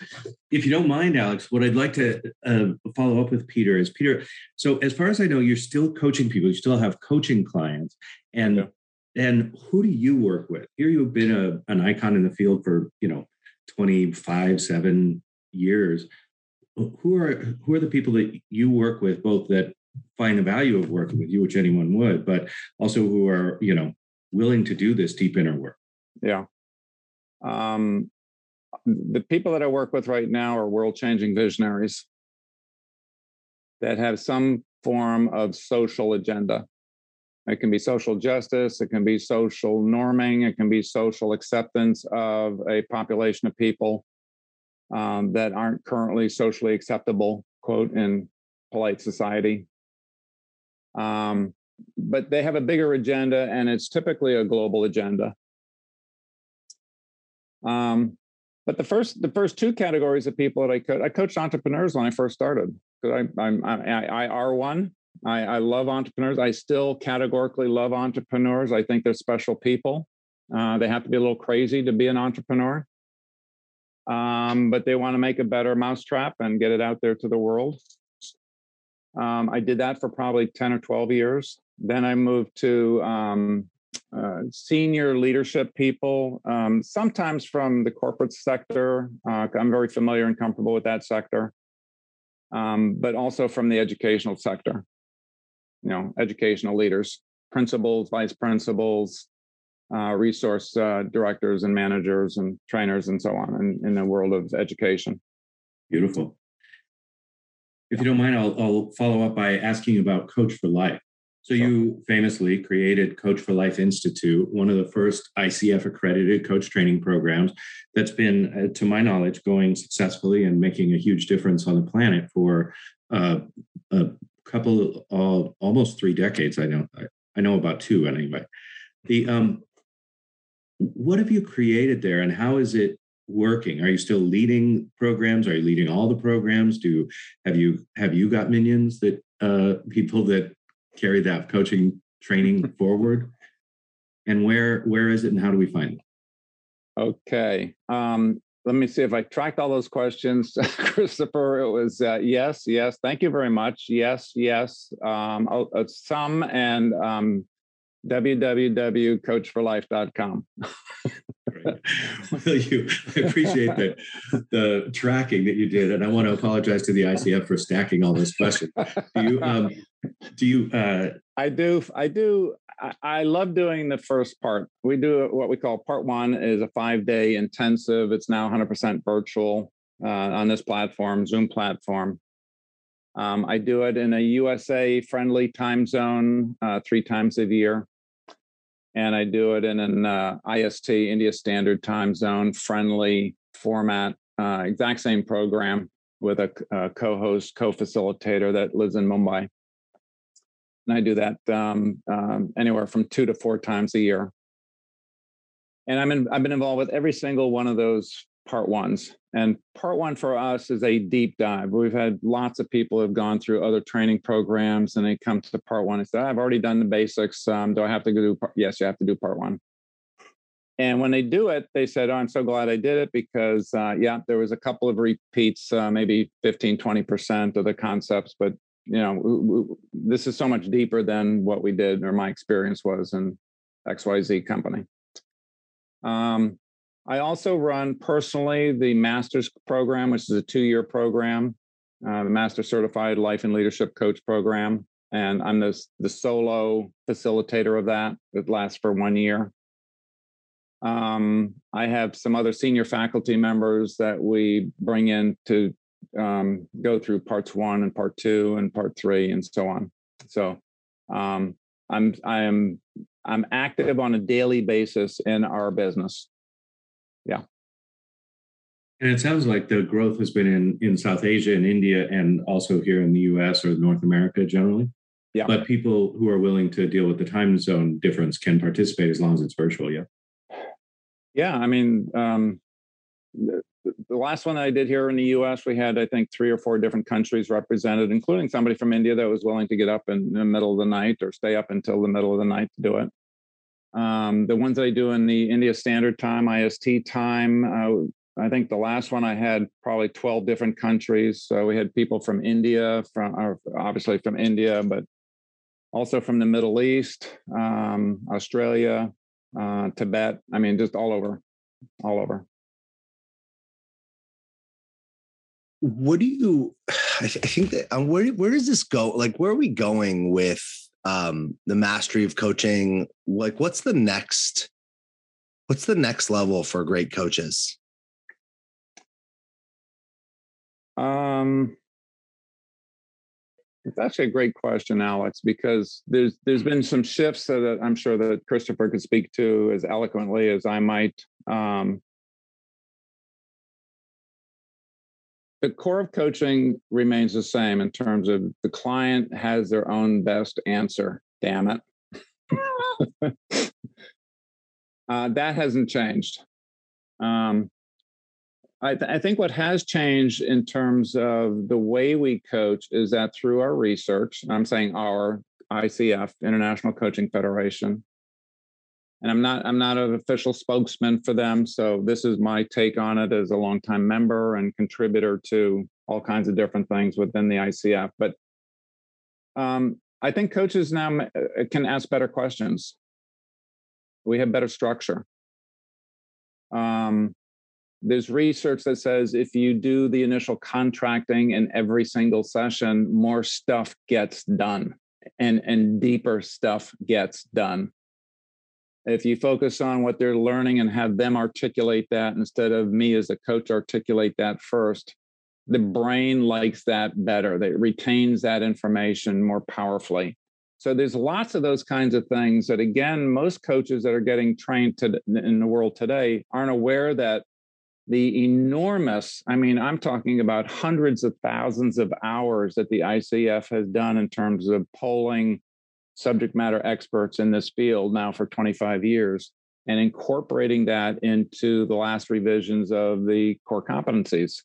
If you don't mind, Alex, what I'd like to uh, follow up with Peter is Peter. So, as far as I know, you're still coaching people. You still have coaching clients, and yeah. And who do you work with? Here you've been a, an icon in the field for, you know, 25, seven years. Who are who are the people that you work with, both that find the value of working with you, which anyone would, but also who are, you know, willing to do this deep inner work? Yeah. Um, the people that I work with right now are world changing visionaries that have some form of social agenda. It can be social justice, it can be social norming, it can be social acceptance of a population of people um, that aren't currently socially acceptable, quote, in polite society. Um, but they have a bigger agenda, and it's typically a global agenda. Um, but the first, the first two categories of people that I coach, I coached entrepreneurs when I first started because I, I'm, I, I R one I, I, love entrepreneurs. I still categorically love entrepreneurs. I think they're special people. Uh, they have to be a little crazy to be an entrepreneur, um, but they want to make a better mousetrap and get it out there to the world. Um, I did that for probably 10 or 12 years. Then I moved to um, uh, senior leadership people, um, sometimes from the corporate sector. Uh, I'm very familiar and comfortable with that sector, um, but also from the educational sector you know educational leaders principals vice principals uh, resource uh, directors and managers and trainers and so on in, in the world of education. Beautiful. If you don't mind I'll, I'll follow up by asking about coach for life. So you famously created Coach for Life Institute, one of the first ICF accredited coach training programs that's been, uh, to my knowledge, going successfully and making a huge difference on the planet for uh, uh, couple uh, almost three decades. I know I, I know about two anyway. The um, what have you created there, and how is it working? Are you still leading programs? Are you leading all the programs? Do have you have you got minions that uh, people that carry that coaching training forward? And where where is it, and how do we find it? Okay. Um, let me see if I tracked all those questions, Christopher. It was uh, yes, yes. Thank you very much. Yes, yes. Um, oh, uh, some and um, www.coachforlife.com. well, you, I appreciate the, the tracking that you did, and I want to apologize to the ICF for stacking all those questions. Do you? Um, do you? Uh, I do. I do. I, love doing the first part. We do what we call part one is a five day intensive. It's now 100% virtual uh, on this platform, Zoom platform. Um, I do it in a USA friendly time zone uh, three times a year. And I do it in an uh, IST, India Standard Time Zone friendly format, uh, exact same program with a, a co host, co facilitator that lives in Mumbai and I do that um, um, anywhere from two to four times a year. And I'm in, I've been involved with every single one of those part ones. And part one for us is a deep dive. We've had lots of people who have gone through other training programs and they come to part one and say, I've already done the basics. Um, do I have to do part? Yes, you have to do part one. And when they do it, they said, Oh, I'm so glad I did it because, uh, yeah, there was a couple of repeats, uh, maybe 15, 20% of the concepts, but you know, this is so much deeper than what we did or my experience was in XYZ company. Um, I also run personally the master's program, which is a two year program, uh, the Master Certified Life and Leadership Coach program. And I'm the, the solo facilitator of that. It lasts for one year. Um, I have some other senior faculty members that we bring in to um, go through parts one and part two and part three and so on. So um, I'm I am I'm active on a daily basis in our business. Yeah. And it sounds like the growth has been in in South Asia and India and also here in the US or North America generally. Yeah. But people who are willing to deal with the time zone difference can participate as long as it's virtual. Yeah. Yeah. I mean, um, the last one I did here in the US, we had, I think, three or four different countries represented, including somebody from India that was willing to get up in the middle of the night or stay up until the middle of the night to do it. Um, the ones I do in the India Standard Time, IST time, uh, I think the last one I had probably 12 different countries. So we had people from India, from obviously from India, but also from the Middle East, um, Australia, uh, Tibet. I mean, just all over, all over. What do you i, th- I think that um, where where does this go like where are we going with um the mastery of coaching like what's the next what's the next level for great coaches um it's actually a great question, Alex, because there's there's been some shifts that I'm sure that Christopher could speak to as eloquently as I might. Um, the core of coaching remains the same in terms of the client has their own best answer. Damn it. uh, that hasn't changed. Um, I, th- I, think what has changed in terms of the way we coach is that through our research, I'm saying our ICF, International Coaching Federation, and I'm not I'm not an official spokesman for them. So this is my take on it as a longtime member and contributor to all kinds of different things within the ICF. But um, I think coaches now uh, can ask better questions. We have better structure. Um, there's research that says if you do the initial contracting in every single session, more stuff gets done and, and deeper stuff gets done if you focus on what they're learning and have them articulate that instead of me as a coach articulate that first the brain likes that better. That retains that information more powerfully. So there's lots of those kinds of things that again most coaches that are getting trained to, in the world today aren't aware that the enormous i mean i'm talking about hundreds of thousands of hours that the icf has done in terms of polling subject matter experts in this field now for 25 years and incorporating that into the last revisions of the core competencies,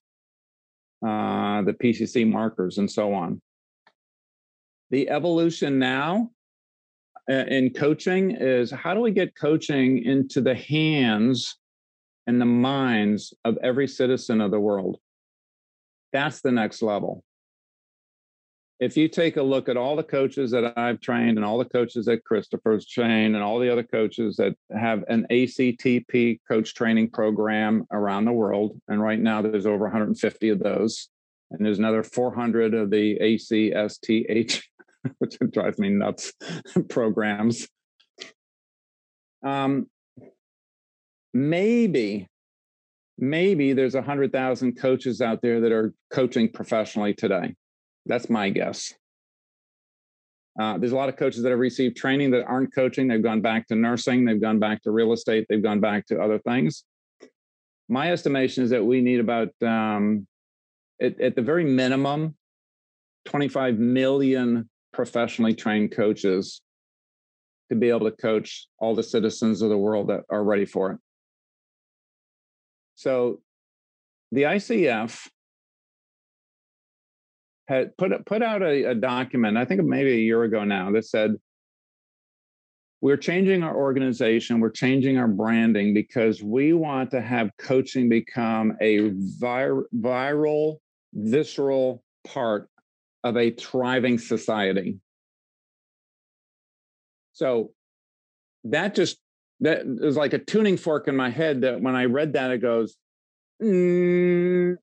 uh, the PCC markers, and so on. The evolution now uh, in coaching is how do we get coaching into the hands and the minds of every citizen of the world? That's the next level if you take a look at all the coaches that I've trained and all the coaches that Christopher's trained and all the other coaches that have an ACTP coach training program around the world, and right now there's over 150 of those, and there's another 400 of the ACSTH, which drives me nuts, programs. Um, maybe, maybe there's 100,000 coaches out there that are coaching professionally today that's my guess. Uh, there's a lot of coaches that have received training that aren't coaching. They've gone back to nursing, they've gone back to real estate, they've gone back to other things. My estimation is that we need about, um, at, at the very minimum, 25 million professionally trained coaches to be able to coach all the citizens of the world that are ready for it. So the ICF had put put out a, a document, I think maybe a year ago now, that said we're changing our organization, we're changing our branding because we want to have coaching become a vir- viral, visceral part of a thriving society. So that just that is like a tuning fork in my head that when I read that, it goes, mm,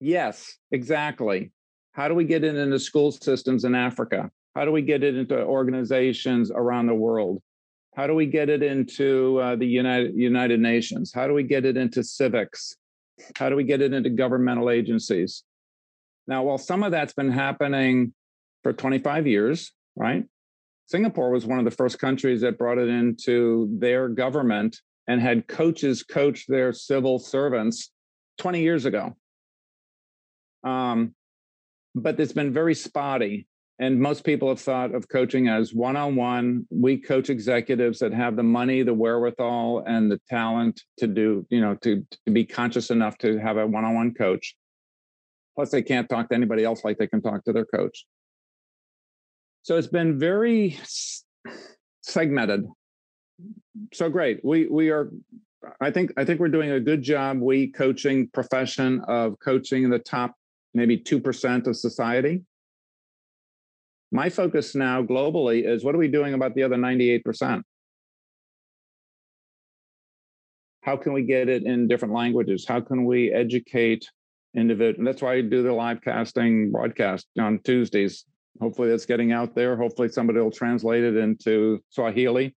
yes, exactly. How do we get it into school systems in Africa? How do we get it into organizations around the world? How do we get it into uh, the United, United Nations? How do we get it into civics? How do we get it into governmental agencies? Now, while some of that's been happening for 25 years, right? Singapore was one of the first countries that brought it into their government and had coaches coach their civil servants 20 years ago. Um, but it's been very spotty. And most people have thought of coaching as one on one. We coach executives that have the money, the wherewithal, and the talent to do, you know, to, to be conscious enough to have a one on one coach. Plus, they can't talk to anybody else like they can talk to their coach. So it's been very segmented. So great. We we are I think I think we're doing a good job. We coaching profession of coaching the top maybe 2% of society. My focus now globally is what are we doing about the other 98%? How can we get it in different languages? How can we educate individuals? And that's why I do the live casting broadcast on Tuesdays. Hopefully that's getting out there. Hopefully somebody will translate it into Swahili.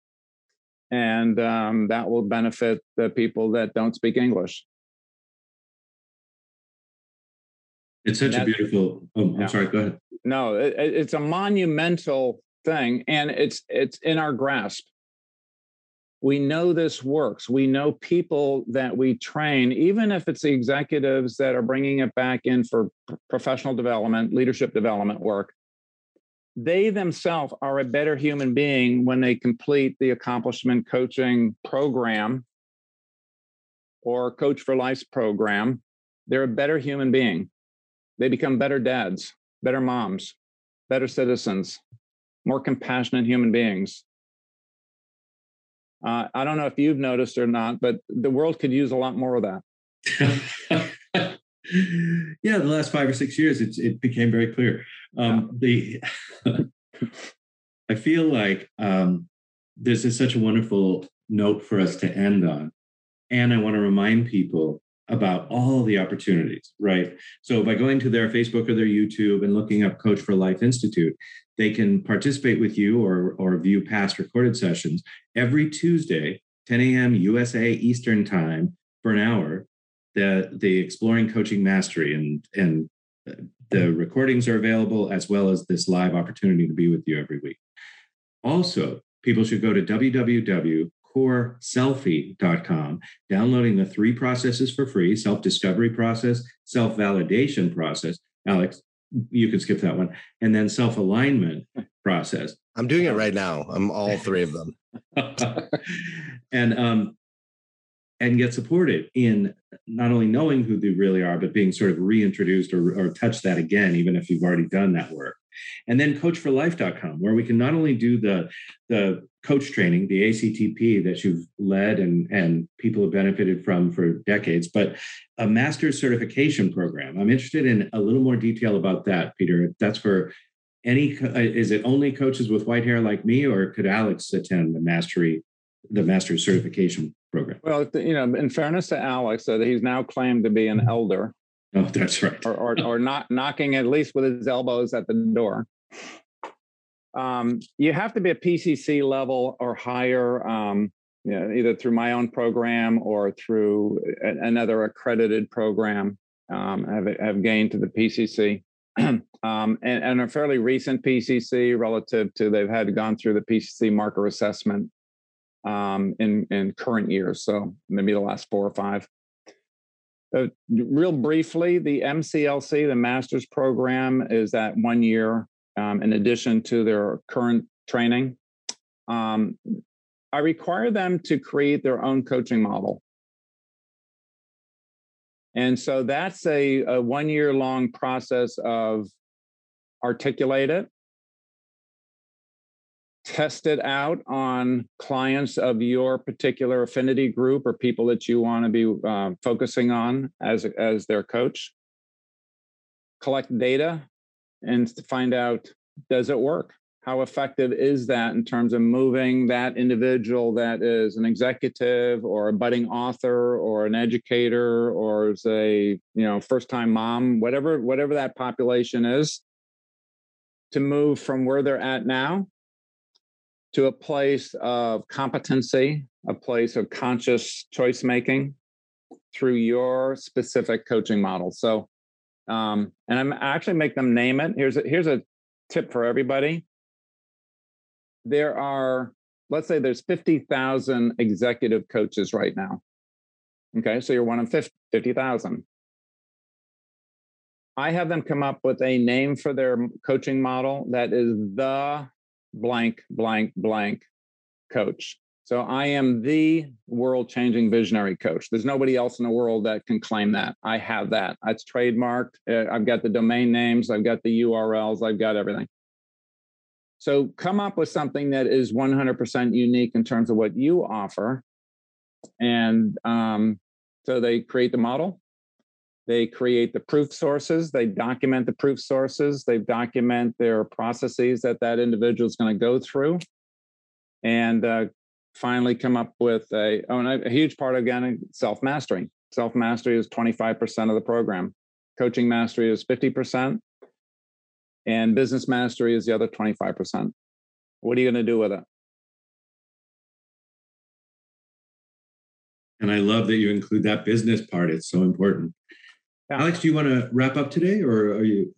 And um, that will benefit the people that don't speak English. It's such a beautiful. Oh, I'm yeah. sorry. Go ahead. No, it, it's a monumental thing, and it's it's in our grasp. We know this works. We know people that we train, even if it's the executives that are bringing it back in for professional development, leadership development work. They themselves are a better human being when they complete the accomplishment coaching program or Coach for Life's program. They're a better human being they become better dads, better moms, better citizens, more compassionate human beings. Uh, I don't know if you've noticed or not, but the world could use a lot more of that. yeah, the last five or six years, it, it became very clear. Um, the I feel like um, this is such a wonderful note for us to end on, and I want to remind people about all the opportunities, right? So by going to their Facebook or their YouTube and looking up Coach for Life Institute, they can participate with you or, or view past recorded sessions every Tuesday, 10 a.m. USA Eastern Time for an hour. The, the Exploring Coaching Mastery and, and uh, the recordings are available as well as this live opportunity to be with you every week. Also, people should go to www coreselfie.com, downloading the three processes for free self discovery process, self validation process. Alex, you can skip that one. And then self alignment process. I'm doing it right now. I'm all three of them. and um, and get supported in not only knowing who they really are, but being sort of reintroduced or, or touch that again, even if you've already done that work. And then coachforlife.com, where we can not only do the, the coach training, the ACTP that you've led and, and people have benefited from for decades, but a master's certification program. I'm interested in a little more detail about that, Peter. That's for any, uh, is it only coaches with white hair like me, or could Alex attend the mastery, the master's certification program? Well, you know, in fairness to Alex, that he's now claimed to be an elder. Oh, that's right. Or, or, or not knocking at least with his elbows at the door. Um, you have to be a PCC level or higher, um, you know, either through my own program or through a, another accredited program. Um, have have gained to the PCC, um, and, and a fairly recent PCC relative to they've had gone through the PCC marker assessment um, in in current years, so maybe the last four or five. Uh, real briefly, the MCLC, the master's program, is that one year um, in addition to their current training. Um, I require them to create their own coaching model. And so that's a, a one year long process of articulate it, test it out on clients of your particular affinity group or people that you want to be uh, focusing on as, as their coach. Collect data and find out does it work? How effective is that in terms of moving that individual that is an executive or a budding author or an educator or is a you know first time mom, whatever whatever that population is, to move from where they're at now to a place of competency, a place of conscious choice making through your specific coaching model. So, um, and I'm actually make them name it. Here's a, here's a tip for everybody. There are, let's say, there's 50,000 executive coaches right now. Okay, so you're one of 50,000. I have them come up with a name for their coaching model that is the blank, blank, blank coach. So I am the world changing visionary coach. There's nobody else in the world that can claim that. I have that. It's trademarked. Uh, I've got the domain names, I've got the URLs, I've got everything. So come up with something that is 100% unique in terms of what you offer. And um, so they create the model, they create the proof sources, they document the proof sources, they document their processes that that individual is going to go through, and uh, finally come up with a, oh, and a huge part again, self mastery. Self mastery is 25% of the program, coaching mastery is 50%, and business mastery is the other 25%. What are you going to do with it? And I love that you include that business part. It's so important. Yeah. Alex, do you want to wrap up today or are you?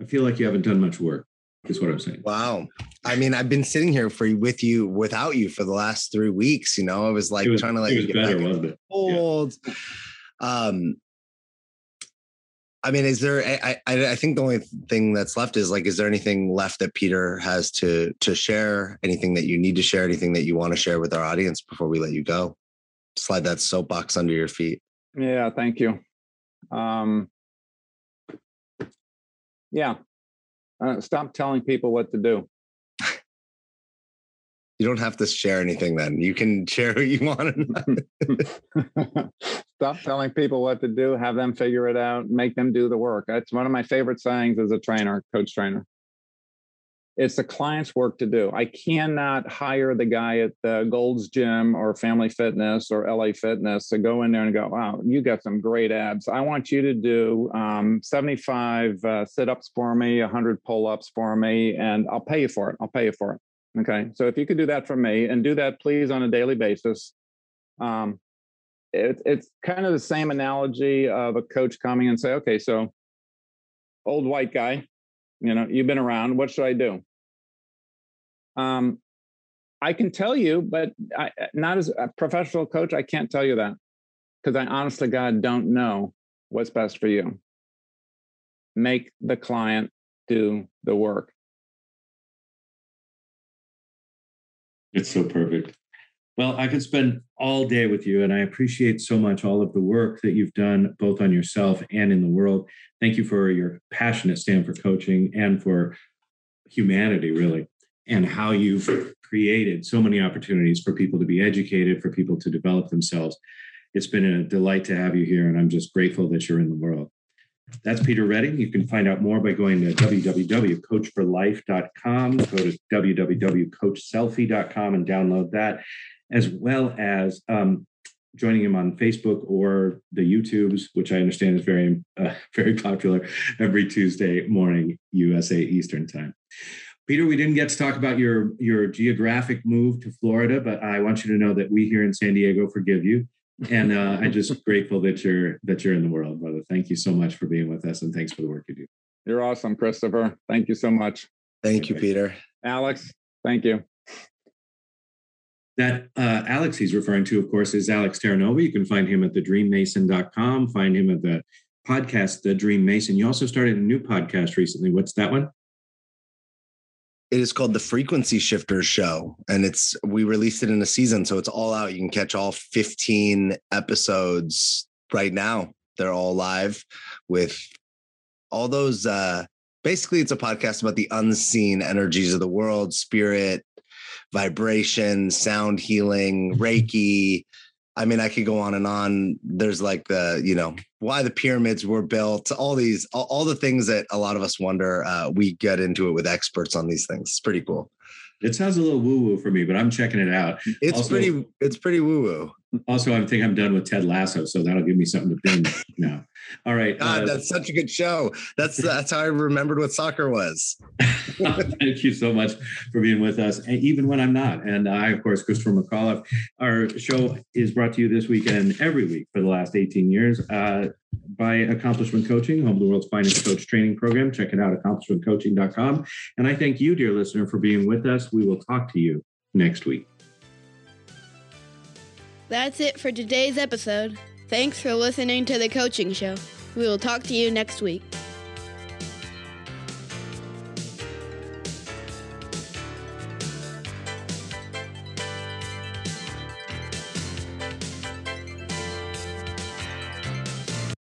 I feel like you haven't done much work, is what I'm saying. Wow. I mean, I've been sitting here for with you without you for the last three weeks. You know, I was like was, trying to like get better, back wasn't it? Old. Yeah. Um, I mean, is there? I, I I think the only thing that's left is like, is there anything left that Peter has to to share? Anything that you need to share? Anything that you want to share with our audience before we let you go? Slide that soapbox under your feet. Yeah, thank you. Um, yeah, uh, stop telling people what to do. You don't have to share anything then. You can share who you want. Stop telling people what to do, have them figure it out, make them do the work. That's one of my favorite sayings as a trainer, coach trainer. It's the client's work to do. I cannot hire the guy at the Gold's Gym or Family Fitness or LA Fitness to go in there and go, wow, you got some great abs. I want you to do um, 75 uh, sit ups for me, 100 pull ups for me, and I'll pay you for it. I'll pay you for it. Okay. So if you could do that for me and do that, please, on a daily basis. Um, it, it's kind of the same analogy of a coach coming and say, okay, so old white guy, you know, you've been around. What should I do? Um, I can tell you, but I, uh, not as a professional coach, I can't tell you that because I honestly, God don't know what's best for you. Make the client do the work. It's so perfect. Well, I could spend all day with you, and I appreciate so much all of the work that you've done, both on yourself and in the world. Thank you for your passionate stand for coaching and for humanity, really, and how you've created so many opportunities for people to be educated, for people to develop themselves. It's been a delight to have you here, and I'm just grateful that you're in the world. That's Peter Reding. You can find out more by going to www.coachforlife.com, go to www.coreselfie.com and download that as well as um, joining him on Facebook or the YouTubes, which I understand is very, uh, very popular every Tuesday morning, USA Eastern Time. Peter, we didn't get to talk about your your geographic move to Florida, but I want you to know that we here in San Diego forgive you, and uh, I'm just grateful that you're that you're in the world, brother. Thank you so much for being with us, and thanks for the work you do. You're awesome, Christopher. Thank you so much. Thank you, Peter. Alex, thank you. That uh, Alex he's referring to, of course, is Alex Terranova. You can find him at thedreammason.com, find him at the podcast, The Dream Mason. You also started a new podcast recently. What's that one? It is called the Frequency Shifters Show, and it's we released it in a season, so it's all out. You can catch all 15 episodes right now. They're all live with all those. uh Basically, it's a podcast about the unseen energies of the world, spirit, vibration, sound healing, Mm-hmm. Reiki. I mean, I could go on and on. There's like the, you know, why the pyramids were built, all these, all, all the things that a lot of us wonder. Uh, we get into it with experts on these things. It's pretty cool. It sounds a little woo woo for me, but I'm checking it out. It's Also- pretty, it's pretty woo woo. Also, I think I'm done with Ted Lasso, so that'll give me something to binge now. All right. God, uh, that's such a good show. That's that's how I remembered what soccer was. Thank you so much for being with us, and even when I'm not. And I, of course, Christopher McAuliffe. Our show is brought to you this weekend every week for the last 18 years uh, by Accomplishment Coaching, home of the world's finest coach training program. Check it out, accomplishmentcoaching.com. And I thank you, dear listener, for being with us. We will talk to you next week. That's it for today's episode. Thanks for listening to the coaching show. We will talk to you next week.